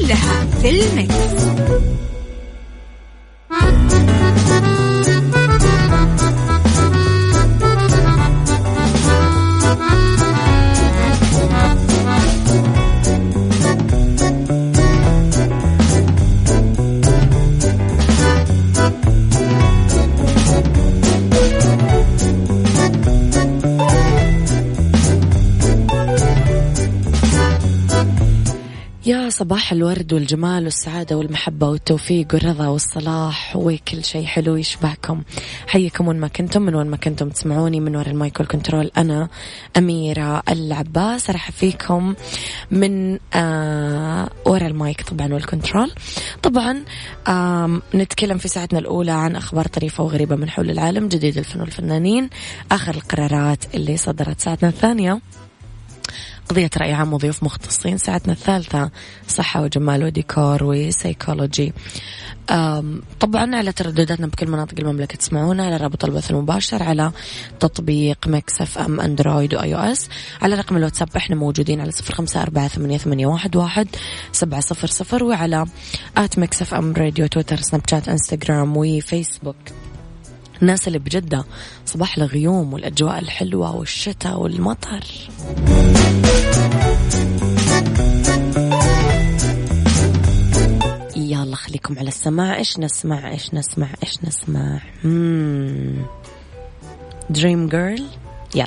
كلها في المكس. صباح الورد والجمال والسعادة والمحبة والتوفيق والرضا والصلاح وكل شيء حلو يشبهكم. حيكم وين ما كنتم من وين ما كنتم تسمعوني من وراء ال mic وال control أنا أميرة العباس. أرحب فيكم من آه وراء المايك طبعا وال control. طبعا آه نتكلم في ساعتنا الأولى عن أخبار طريفة وغريبة من حول العالم جديد الفن والفنانين آخر القرارات اللي صدرت ساعتنا الثانية. قضية رأي عام وضيوف مختصين ساعتنا الثالثة صحة وجمال وديكور وسيكولوجي. طبعا على تردداتنا بكل مناطق المملكة تسمعونا على رابط البث المباشر على تطبيق Mix FM Android و iOS على رقم الواتساب إحنا موجودين على صفر خمسة أربعة ثمانية, ثمانية واحد, واحد سبعة صفر صفر وعلى at Mix FM Radio تويتر سناب شات إنستغرام وفيسبوك. الناس اللي بجدة. صباح الغيوم والأجواء الحلوة والشتاء والمطر. يلا خليكم على السماع. إيش نسمع؟ إيش نسمع؟ إيش نسمع؟ دريم جيرل يلا.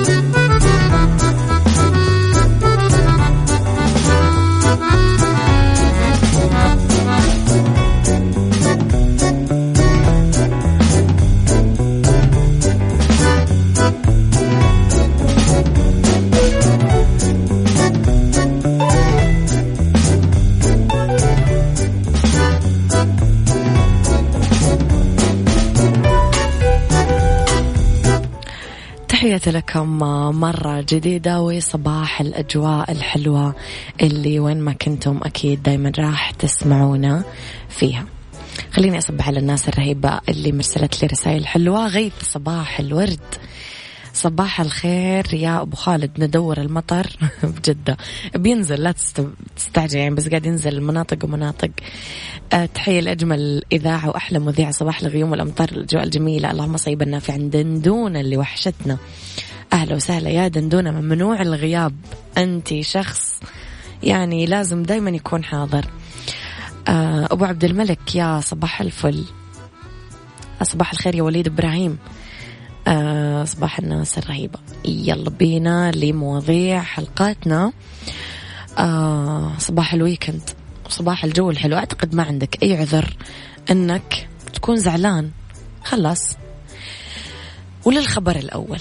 تحياتي لكم مرة جديدة وصباح الأجواء الحلوة اللي وين ما كنتم أكيد دايما راح تسمعونا فيها. خليني أصبح على الناس الرهيبة اللي مرسلت لي رسائل حلوة. غيث صباح الورد. صباح الخير يا أبو خالد. ندور المطر. بجدة. بينزل. لا تستعجل يعني بس قاعد ينزل مناطق ومناطق. أه تحية لأجمل إذاعة وأحلى مذيع صباح الغيوم والأمطار. الأجواء الجميلة. اللهم صيبا نافعا دندونه اللي وحشتنا. أهلا وسهلا يا دندونة ممنوع الغياب. أنت شخص يعني لازم دائما يكون حاضر. أه أبو عبد الملك يا صباح الفل. صباح الخير يا وليد إبراهيم. آه صباح الناس الرهيبة. يلا بينا لمواضيع حلقاتنا. آه صباح الويكند. صباح الجو الحلو. أعتقد ما عندك أي عذر أنك تكون زعلان. خلاص. وللخبر الأول.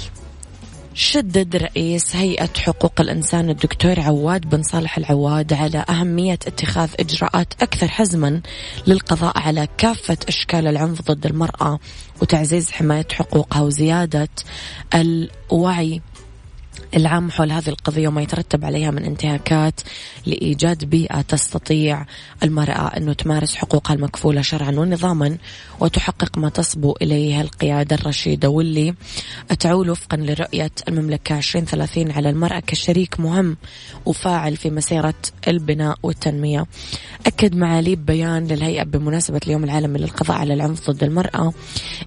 شدد رئيس هيئة حقوق الإنسان الدكتور عواد بن صالح العواد على أهمية اتخاذ إجراءات أكثر حزما للقضاء على كافة أشكال العنف ضد المرأة وتعزيز حماية حقوقها وزيادة الوعي العام حول هذه القضية وما يترتب عليها من انتهاكات لإيجاد بيئة تستطيع المرأة أنه تمارس حقوقها المكفولة شرعا ونظاما وتحقق ما تصبو إليه القيادة الرشيدة واللي تعول وفقا لرؤية المملكة 2030 على المرأة كشريك مهم وفاعل في مسيرة البناء والتنمية. أكد معالي بيان للهيئة بمناسبة اليوم العالمي للقضاء على العنف ضد المرأة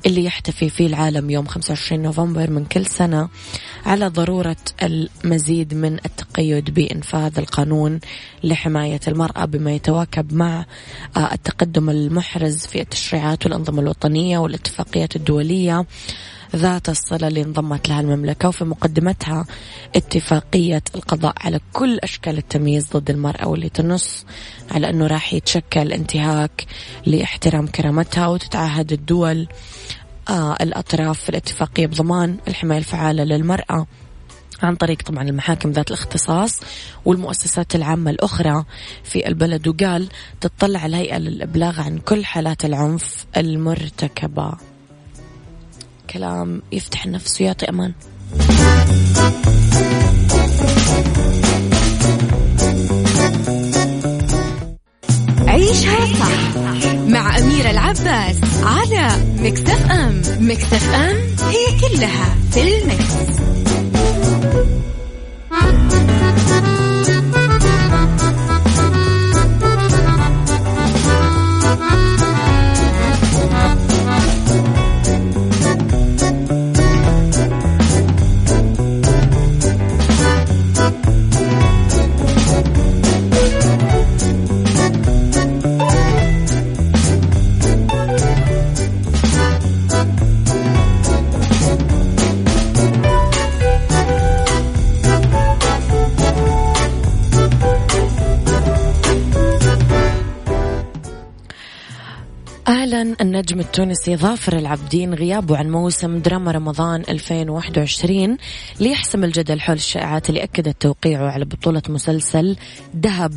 اللي يحتفي فيه العالم يوم 25 نوفمبر من كل سنة على ضرورة المزيد من التقيد بإنفاذ القانون لحماية المرأة بما يتواكب مع آه، التقدم المحرز في التشريعات والأنظمة الوطنية والاتفاقيات الدولية ذات الصلة اللي انضمت لها المملكة. وفي مقدمتها اتفاقية القضاء على كل أشكال التمييز ضد المرأة واللي تنص على أنه راح يتشكل انتهاك لاحترام كرامتها. وتتعهد الدول آه الأطراف في الاتفاقية بضمان الحماية الفعالة للمرأة. عن طريق طبعا المحاكم ذات الاختصاص والمؤسسات العامة الأخرى في البلد وقال تطلع الهيئة للإبلاغ عن كل حالات العنف المرتكبة. كلام يفتح النفس ويعطي أمان. عيشها صح مع أميرة العباس على مكتف أم. مكتف أم هي كلها في المكس. أعلن النجم التونسي ظافر العبدين غيابه عن موسم دراما رمضان 2021 ليحسم الجدل حول الشائعات اللي أكدت توقيعه على بطولة مسلسل دهب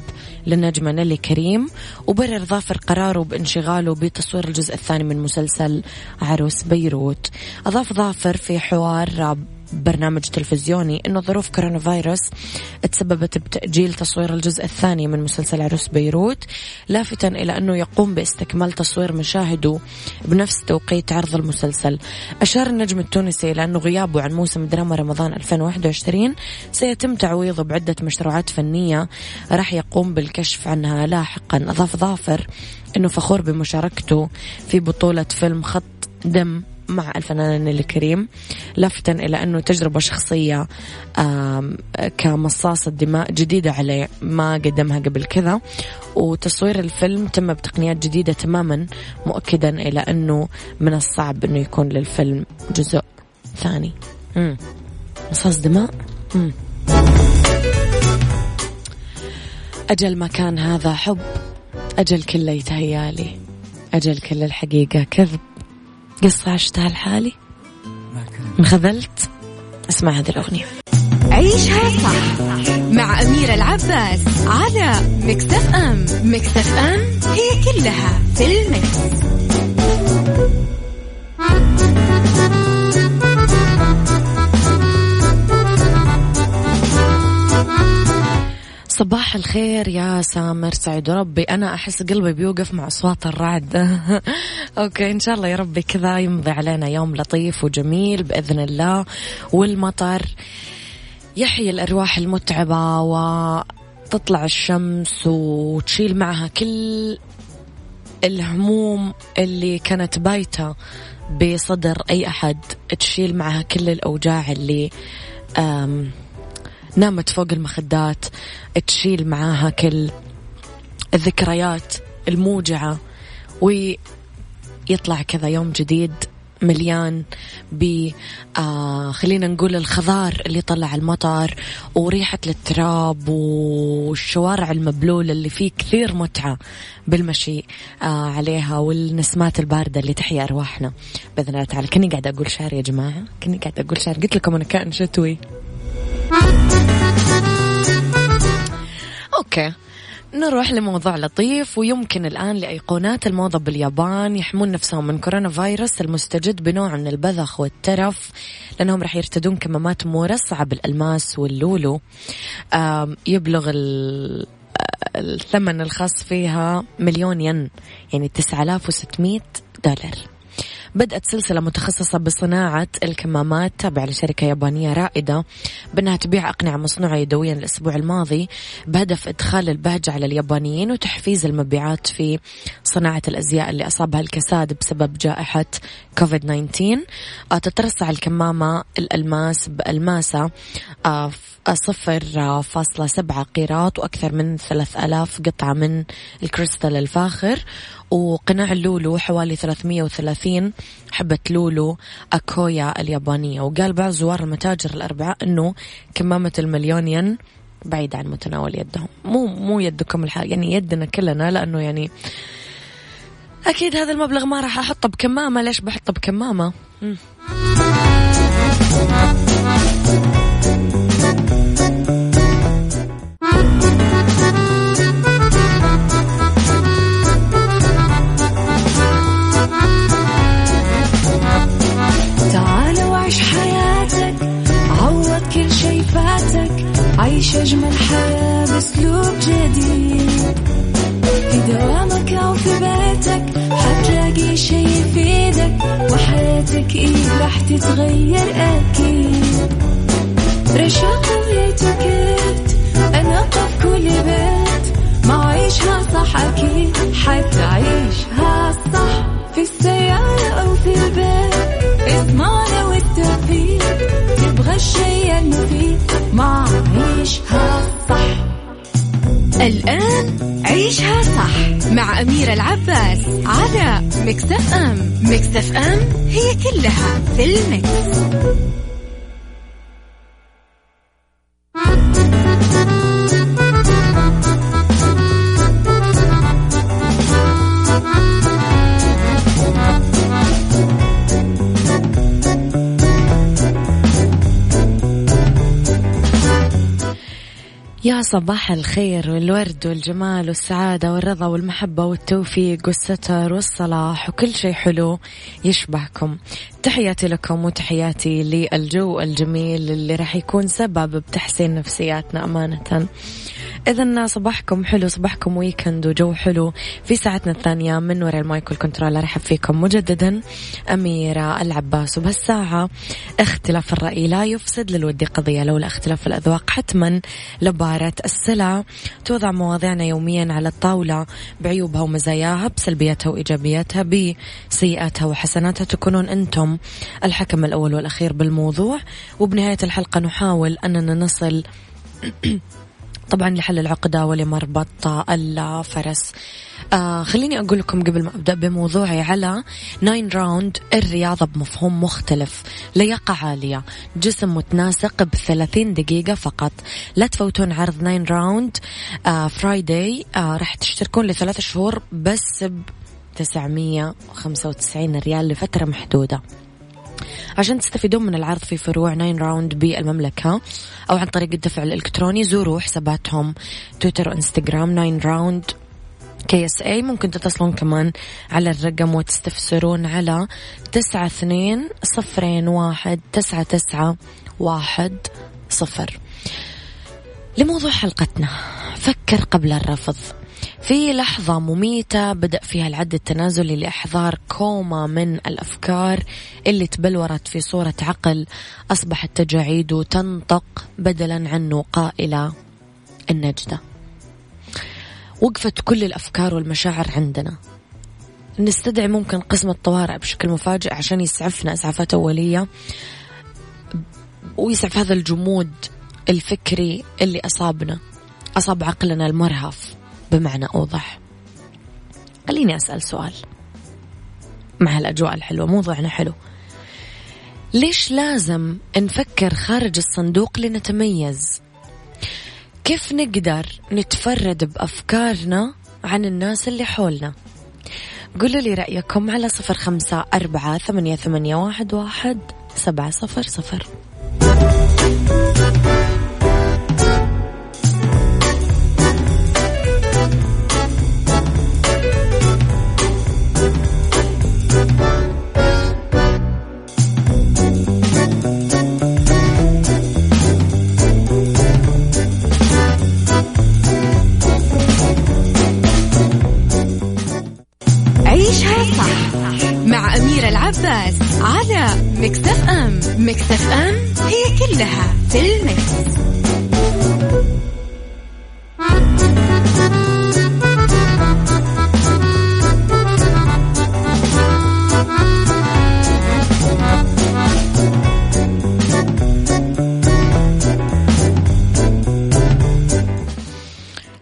للنجمة نيلي كريم. وبرر ظافر قراره بانشغاله بتصوير الجزء الثاني من مسلسل عروس بيروت. أضاف ظافر في حوار برنامج تلفزيوني إنه ظروف كورونا فيروس تسببت بتأجيل تصوير الجزء الثاني من مسلسل عروس بيروت لافتا إلى أنه يقوم باستكمال تصوير مشاهده بنفس توقيت عرض المسلسل. أشار النجم التونسي إلى أنه غيابه عن موسم دراما رمضان 2021 سيتم تعويضه بعدة مشروعات فنية. راح يقوم بالكشف عنها لاحقا. أضاف ظافر إنه فخور بمشاركته في بطولة فيلم خط دم مع الفنان الكريم لافتا إلى أنه تجربة شخصية كمصاصة دماء جديدة عليه ما قدمها قبل كذا وتصوير الفيلم تم بتقنيات جديدة تماما مؤكدا إلى أنه من الصعب أنه يكون للفيلم جزء ثاني مم. مصاص دماء مم. أجل ما كان هذا حب أجل كله يتهيالي أجل كل الحقيقة كذب قصة عشتها لحالي. انخذلت. اسمع هذه الأغنية. عيشها صح مع أميرة العباس على Mix FM. Mix FM هي كلها في ال mix. صباح الخير يا سامر سعيد وربي. أنا أحس قلبي بيوقف مع أصوات الرعد. okay إن شاء الله يا ربي كذا يمضي علينا يوم لطيف وجميل بإذن الله. والمطر يحيي الأرواح المتعبة وتطلع الشمس وتشيل معها كل الهموم اللي كانت بايتة بصدر أي أحد تشيل معها كل الأوجاع اللي نامت فوق المخدات تشيل معاها كل الذكريات الموجعة ويطلع كذا يوم جديد مليان ب آه خلينا نقول الخضار اللي طلع المطر وريحة التراب والشوارع المبلولة اللي فيه كثير متعة بالمشي آه عليها والنسمات الباردة اللي تحيا أرواحنا. بإذن الله تعالى كني قاعدة أقول شعر يا جماعة؟ كني قاعدة أقول شعر. قلت لكم أنا كائن شتوي. أوكي. نروح لموضوع لطيف ويمكن الآن لأيقونات الموضة باليابان يحمون نفسهم من كورونا فيروس المستجد بنوع من البذخ والترف لأنهم راح يرتدون كمامات مرصعة بالألماس واللولو. يبلغ الثمن الخاص فيها مليون ين يعني 9600 دولار. بدأت سلسلة متخصصة بصناعة الكمامات تابعة لشركة يابانية رائدة بأنها تبيع أقنعة مصنوعة يدويا الأسبوع الماضي بهدف إدخال البهجة على اليابانيين وتحفيز المبيعات في صناعة الأزياء اللي أصابها الكساد بسبب جائحة كوفيد 19 آه، تترصع الكمامة الألماس بألماسة آه، صفر فاصلة سبعة قيراط وأكثر من ثلاث ألاف قطعة من الكريستال الفاخر. وقناع اللولو حوالي 330 حبة لولو أكويا اليابانية. وقال بعض زوار المتاجر الأربعاء أنه كمامة المليون ين بعيد عن متناول يدهم. مو مو يدكم الحال يعني يدنا كلنا لأنه يعني أكيد هذا المبلغ ما راح أحطه بكمامة. ليش بحطه بكمامة؟ أميرة العباس على مكتف أم مكتف أم هي كلها في المكس. صباح الخير والورد والجمال والسعادة والرضا والمحبة والتوفيق والستر والصلاح وكل شيء حلو يشبهكم. تحياتي لكم وتحياتي للجو الجميل اللي راح يكون سبب بتحسين نفسياتنا أمانة. إذا صباحكم حلو صباحكم و weekend وجو حلو. في ساعتنا الثانية من وراء ال mic وال control أرحب فيكم. مجددا أميرة العباس. وبهالساعة اختلاف الرأي لا يفسد للود قضية لولا اختلاف الأذواق. حتما لبارة السلع توضع مواضيعنا يوميا على الطاولة. بعيوبها ومزاياها بسلبياتها وإيجابياتها بسيئاتها وحسناتها تكونون أنتم الحكم الأول والأخير بالموضوع. وبنهاية الحلقة نحاول أننا نصل طبعا لحل العقدة ولمربط الفرس. آه خليني أقول لكم قبل ما أبدأ بموضوعي على 9Round الرياضة بمفهوم مختلف. لياقة عالية. جسم متناسق بثلاثين دقيقة فقط. لا تفوتون عرض 9Round آه Friday آه راح تشتركون لثلاث شهور بس ب 995 ريال لفترة محدودة. عشان تستفيدون من العرض في فروع 9Round بالمملكة أو عن طريق الدفع الإلكتروني زوروا حساباتهم. تويتر وإنستغرام 9Round KSA ممكن تتصلون كمان على الرقم وتستفسرون على تسعة اثنين صفرين واحد تسعة تسعة واحد صفر. لموضوع حلقتنا فكر قبل الرفض. في لحظة مميتة بدأ فيها العد التنازلي لإحضار كومة من الأفكار اللي تبلورت في صورة عقل. أصبحت تجاعيد تنطق بدلا عنه قائلة النجدة. وقفت كل الأفكار والمشاعر عندنا. نستدعي ممكن قسم الطوارئ بشكل مفاجئ عشان يسعفنا إسعافات أولية ويسعف هذا الجمود الفكري اللي أصابنا. أصاب عقلنا المرهف. بمعنى أوضح. خليني أسأل سؤال. مع هالأجواء الحلوة موضوعنا حلو. ليش لازم نفكر خارج الصندوق لنتميز؟ كيف نقدر نتفرد بأفكارنا عن الناس اللي حولنا؟ قولوا لي رأيكم على صفر خمسة أربعة ثمانية, ثمانية واحد, واحد سبعة صفر صفر.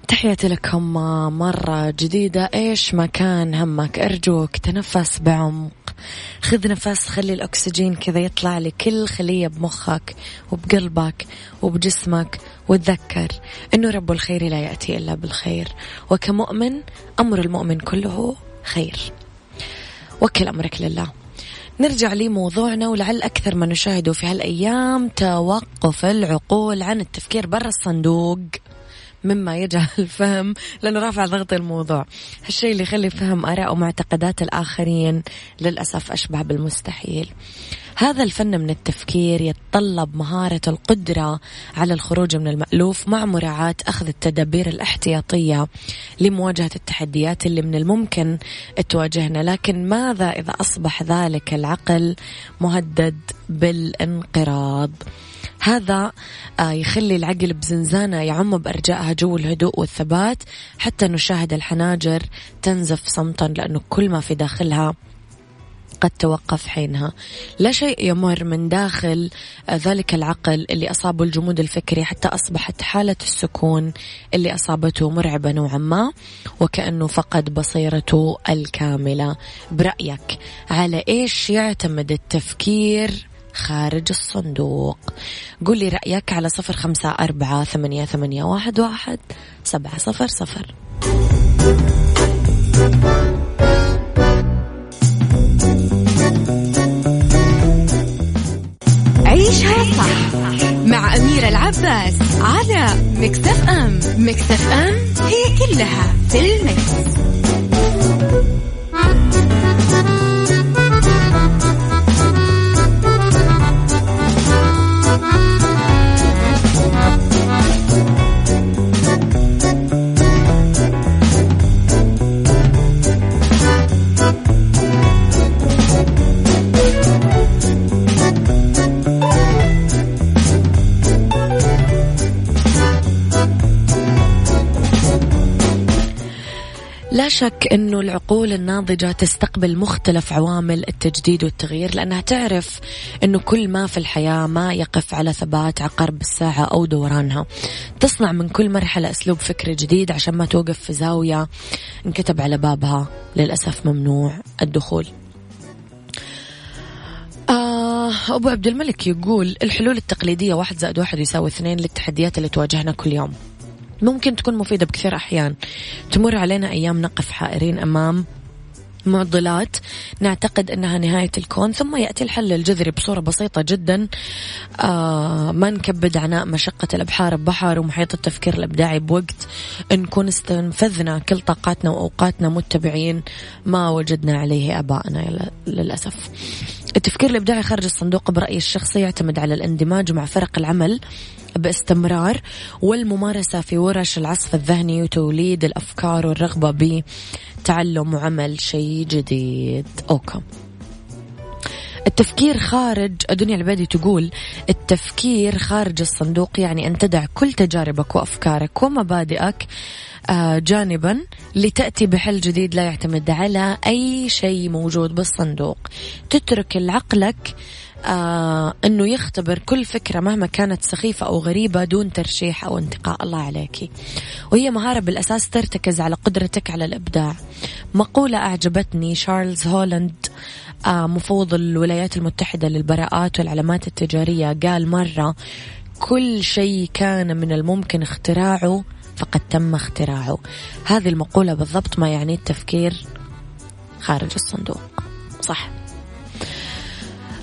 تحياتي لكم مرة جديدة. إيش ما كان همك؟ أرجوك تنفس بعمق. خذ نفس خلي الأكسجين كذا يطلع لكل خلية بمخك وبقلبك وبجسمك. وتذكر أنه رب الخير لا يأتي إلا بالخير. وكمؤمن أمر المؤمن كله خير. وكل أمرك لله. نرجع لموضوعنا ولعل أكثر ما نشاهده في هالأيام توقف العقول عن التفكير برا الصندوق. مما يجعل الفهم لأنه رافع ضغط الموضوع. هالشيء اللي يخلي فهم آراء ومعتقدات الآخرين للأسف أشبه بالمستحيل. هذا الفن من التفكير يتطلب مهارة القدرة على الخروج من المألوف مع مراعاة أخذ التدابير الاحتياطية لمواجهة التحديات اللي من الممكن تواجهنا. لكن ماذا إذا أصبح ذلك العقل مهدد بالانقراض؟ هذا آه، يخلي العقل بزنزانة يعم بأرجائها جو الهدوء والثبات. حتى نشاهد الحناجر تنزف صمتا لأنه كل ما في داخلها قد توقف حينها. لا شيء يمر من داخل آه، ذلك العقل اللي أصابه الجمود الفكري حتى أصبحت حالة السكون اللي أصابته مرعبة نوعا ما وكأنه فقد بصيرته الكاملة. برأيك على إيش يعتمد التفكير خارج الصندوق. قل لي رأيك على صفر خمسة أربعة ثمانية, ثمانية واحد, واحد سبعة صفر صفر. عيشها صح مع أميرة العباس على مكتف أم. مكتف أم هي كلها في المكس. شك أنه العقول الناضجة تستقبل مختلف عوامل التجديد والتغيير لأنها تعرف أنه كل ما في الحياة ما يقف على ثبات عقرب الساعة أو دورانها. تصنع من كل مرحلة أسلوب فكري جديد عشان ما توقف في زاوية انكتب على بابها. للأسف ممنوع الدخول. آه أبو عبد الملك يقول الحلول التقليدية واحد زائد واحد يساوي اثنين للتحديات اللي تواجهنا كل يوم. ممكن تكون مفيدة بكثير أحيان. تمر علينا أيام نقف حائرين أمام معضلات. نعتقد أنها نهاية الكون ثم يأتي الحل الجذري بصورة بسيطة جدا. آه ما نكبد عناء مشقة الأبحار ببحر ومحيط التفكير الإبداعي بوقت. نكون استنفذنا كل طاقاتنا وأوقاتنا متبعين ما وجدنا عليه ابائنا للأسف. التفكير الإبداعي خارج الصندوق برأيي الشخصي يعتمد على الاندماج مع فرق العمل. باستمرار والممارسة في ورش العصف الذهني وتوليد الأفكار والرغبة بتعلم وعمل شيء جديد. أوكي. التفكير خارج الدنيا العبادي تقول التفكير خارج الصندوق يعني أن تدع كل تجاربك وأفكارك ومبادئك آه، جانبا لتأتي بحل جديد لا يعتمد على أي شيء موجود بالصندوق. تترك لعقلك آه أنه يختبر كل فكرة مهما كانت سخيفة أو غريبة دون ترشيح أو انتقاء الله عليك. وهي مهارة بالأساس ترتكز على قدرتك على الإبداع. مقولة أعجبتني شارلز هولاند آه مفوض الولايات المتحدة للبراءات والعلامات التجارية قال مرة كل شيء كان من الممكن اختراعه فقد تم اختراعه. هذه المقولة بالضبط ما يعني التفكير خارج الصندوق. صح.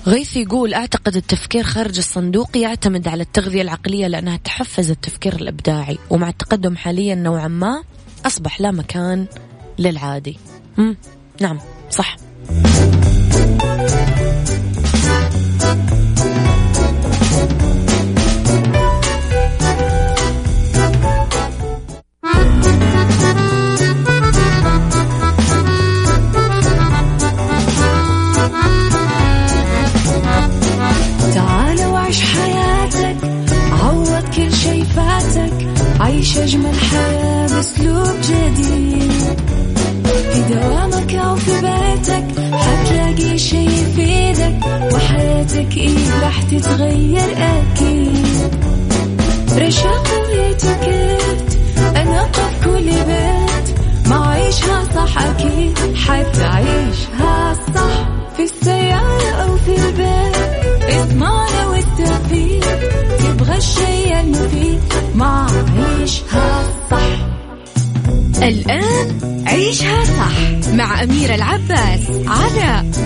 غيث يقول أعتقد التفكير خارج الصندوق يعتمد على التغذية العقلية لأنها تحفز التفكير الإبداعي. ومع التقدم حاليا نوعا ما أصبح لا مكان للعادي. مم. نعم صح.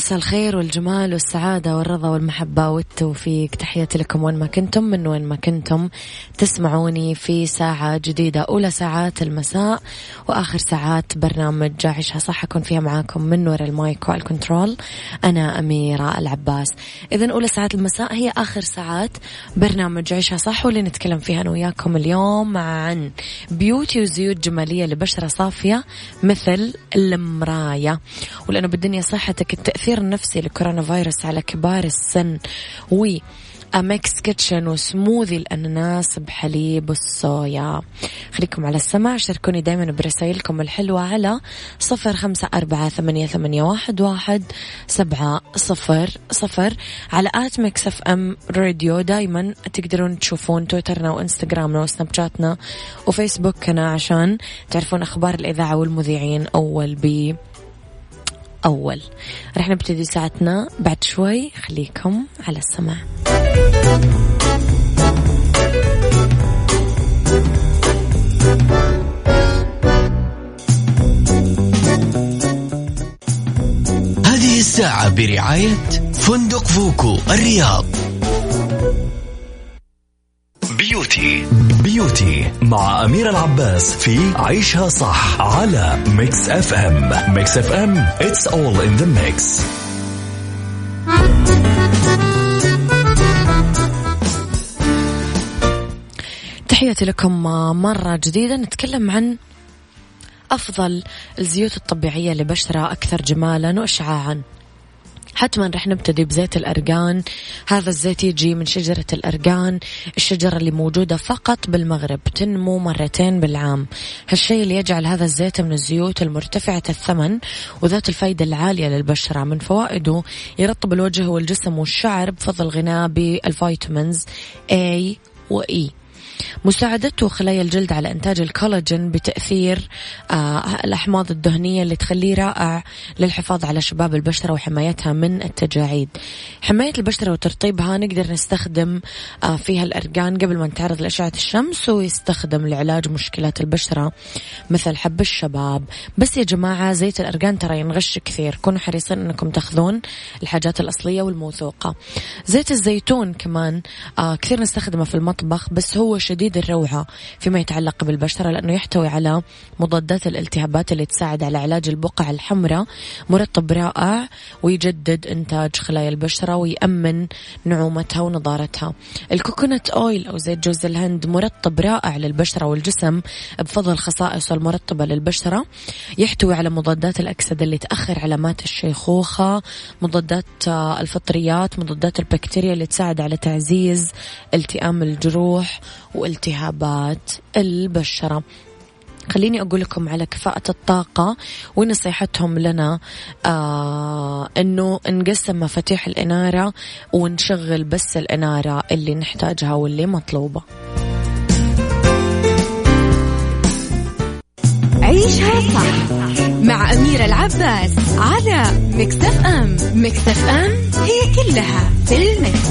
مساء الخير والجمال والسعادة والرضا والمحبة والتوفيق. تحياتي لكم وين ما كنتم من وين ما كنتم تسمعوني في ساعة جديدة. أولى ساعات المساء وآخر ساعات برنامج عيشها صح. أكون فيها معاكم من وراء ال mic وال control أنا أميرة العباس. إذا أولى ساعات المساء هي آخر ساعات برنامج عيشها صح واللي نتكلم فيها أنا وياكم اليوم عن beauty وزيوت جمالية لبشرة صافية مثل المراية ولأنه بالدنيا صحتك التأثير النفسي لكورونا فيروس على كبار السن. و Mix Kitchen و smoothie الأناناس بحليب الصويا. خليكم على السماع شاركوني دايما برسائلكم الحلوة على صفر خمسة أربعة ثمانية, ثمانية واحد, واحد سبعة صفر صفر. على at Mix FM Radio دايما تقدرون تشوفون تويترنا وانستغرامنا وسناب شاتنا وفيسبوكنا عشان تعرفون أخبار الإذاعة والمذيعين أول بي. أول رح نبتدي ساعتنا بعد شوي خليكم على السماع. هذه الساعة برعاية فندق فوكو الرياض. beauty. beauty مع أميرة العباس في عيشها صح على Mix FM Mix FM it's all in the mix. تحياتي لكم مرة جديدة. نتكلم عن أفضل الزيوت الطبيعية لبشرة أكثر جمالا وإشعاعا. حتما رح نبتدي بزيت الأرقان. هذا الزيت يجي من شجرة الأرقان الشجرة اللي موجودة فقط بالمغرب تنمو مرتين بالعام. هالشيء اللي يجعل هذا الزيت من الزيوت المرتفعة الثمن وذات الفائدة العالية للبشرة. من فوائده يرطب الوجه والجسم والشعر بفضل غناه بالفيتامينز A و E. مساعدته خلايا الجلد على إنتاج الكولاجين بتأثير آه الأحماض الدهنية اللي تخليه رائع للحفاظ على شباب البشرة وحمايتها من التجاعيد. حماية البشرة وترطيبها نقدر نستخدم آه فيها الأرقان قبل ما نتعرض لأشعة الشمس ويستخدم لعلاج مشكلات البشرة مثل حب الشباب. بس يا جماعة زيت الأرقان ترى ينغش كثير. كونوا حريصين أنكم تاخذون الحاجات الأصلية والموثوقة. زيت الزيتون كمان آه كثير نستخدمه في المطبخ بس هو شديد الروعة فيما يتعلق بالبشرة لأنه يحتوي على مضادات الالتهابات اللي تساعد على علاج البقع الحمراء مرطب رائع ويجدد إنتاج خلايا البشرة ويأمن نعومتها ونضارتها. الكوكونات أويل أو زيت جوز الهند مرطب رائع للبشرة والجسم بفضل خصائصه المرطبة للبشرة. يحتوي على مضادات الأكسدة اللي تأخر علامات الشيخوخة مضادات الفطريات مضادات البكتيريا اللي تساعد على تعزيز التئام الجروح والتهابات البشرة. خليني أقول لكم على كفاءة الطاقة ونصيحتهم لنا آه أنه نقسم مفاتيح الإنارة ونشغل بس الإنارة اللي نحتاجها واللي مطلوبة. عيشها صح مع أميرة العباس على مكتف أم مكتف أم هي كلها في المكس.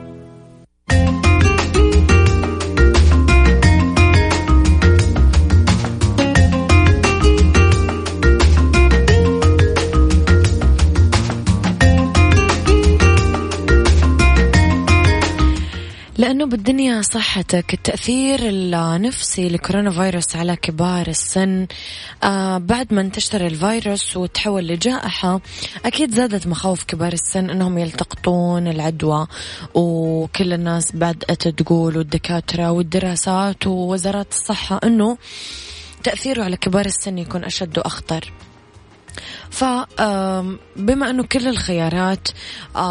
لأنه بالدنيا صحتك التأثير النفسي لكورونا فيروس على كبار السن آه بعد ما انتشر الفيروس وتحول لجائحة أكيد زادت مخاوف كبار السن أنهم يلتقطون العدوى وكل الناس بدأت تقول والدكاترة والدراسات ووزارات الصحة أنه تأثيره على كبار السن يكون أشد وأخطر. فبما أنه كل الخيارات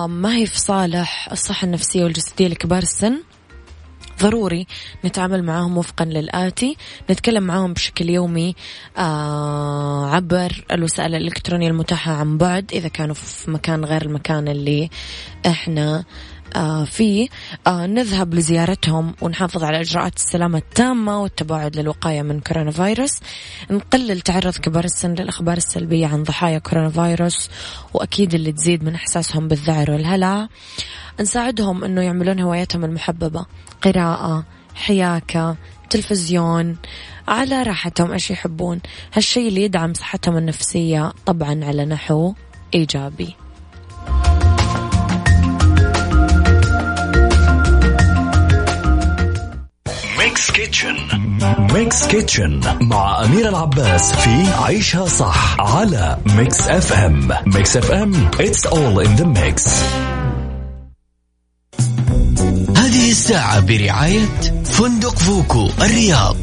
ما هي في صالح الصحة النفسية والجسدية لكبار السن ضروري نتعامل معاهم وفقا للآتي. نتكلم معاهم بشكل يومي آه عبر الوسائل الإلكترونية المتاحة عن بعد إذا كانوا في مكان غير المكان اللي إحنا فيه آه نذهب لزيارتهم ونحافظ على إجراءات السلامة التامة والتباعد للوقاية من كورونا فيروس نقلل تعرض كبار السن للأخبار السلبية عن ضحايا كورونا فيروس وأكيد اللي تزيد من إحساسهم بالذعر والهلع. نساعدهم أنه يعملون هواياتهم المحببة قراءة حياكة تلفزيون على راحتهم إيش يحبون. هالشيء اللي يدعم صحتهم النفسية طبعا على نحو إيجابي. Mix Kitchen Mix Kitchen مع أميرة العباس في عيشها صح على Mix FM Mix FM it's all in the mix. هذه الساعة برعاية فندق فوكو الرياض.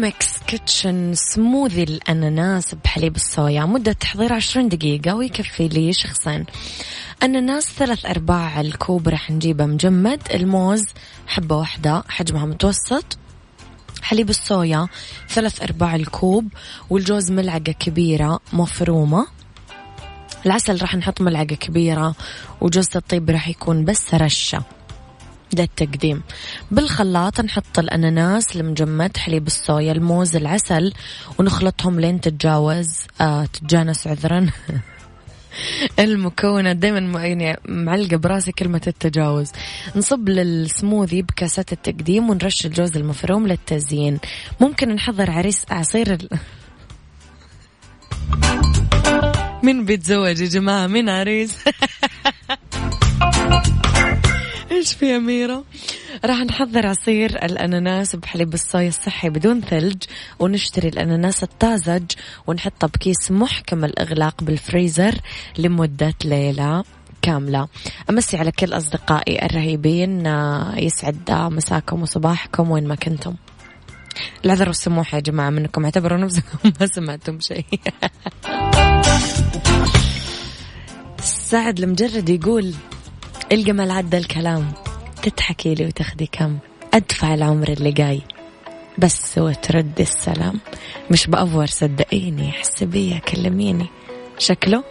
Mix Kitchen سموذي الأناناس بحليب الصويا. مدة تحضير عشرين دقيقة ويكفي لي شخصين. أناناس ثلاث أرباع الكوب راح نجيبه مجمد. الموز حبة واحدة حجمها متوسط. حليب الصويا ثلاث أرباع الكوب. والجوز ملعقة كبيرة مفرومة. العسل راح نحط ملعقة كبيرة. وجوز الطيب راح يكون بس رشة. ده التقديم. بالخلاط نحط الأناناس المجمد حليب الصويا الموز العسل ونخلطهم لين تتجاوز آه تتجانس عذرا. المكونات دائما يعني معلقة براسي كلمة التجاوز نصب للسموذي بكاسات التقديم ونرش الجوز المفروم للتزيين. ممكن نحضر عريس عصير ال... مين بيتزوج يا جماعة مين عريس. إيش في أميرة راح نحضر عصير الأناناس بحليب الصويا الصحي بدون ثلج ونشتري الأناناس الطازج ونحطه بكيس محكم الإغلاق بالفريزر لمدة ليلة كاملة. أمسي على كل أصدقائي الرهيبين يسعد مساكم وصباحكم وين ما كنتم. العذر والسموح يا جماعة منكم اعتبروا نفسكم ما سمعتم شيء. سعد المجرد يقول الجمال عدى الكلام. تضحكي لي وتاخدي كم. أدفع العمر اللي جاي. بس وترد السلام. مش بأفور صدقيني حسبيها كلميني. شكله؟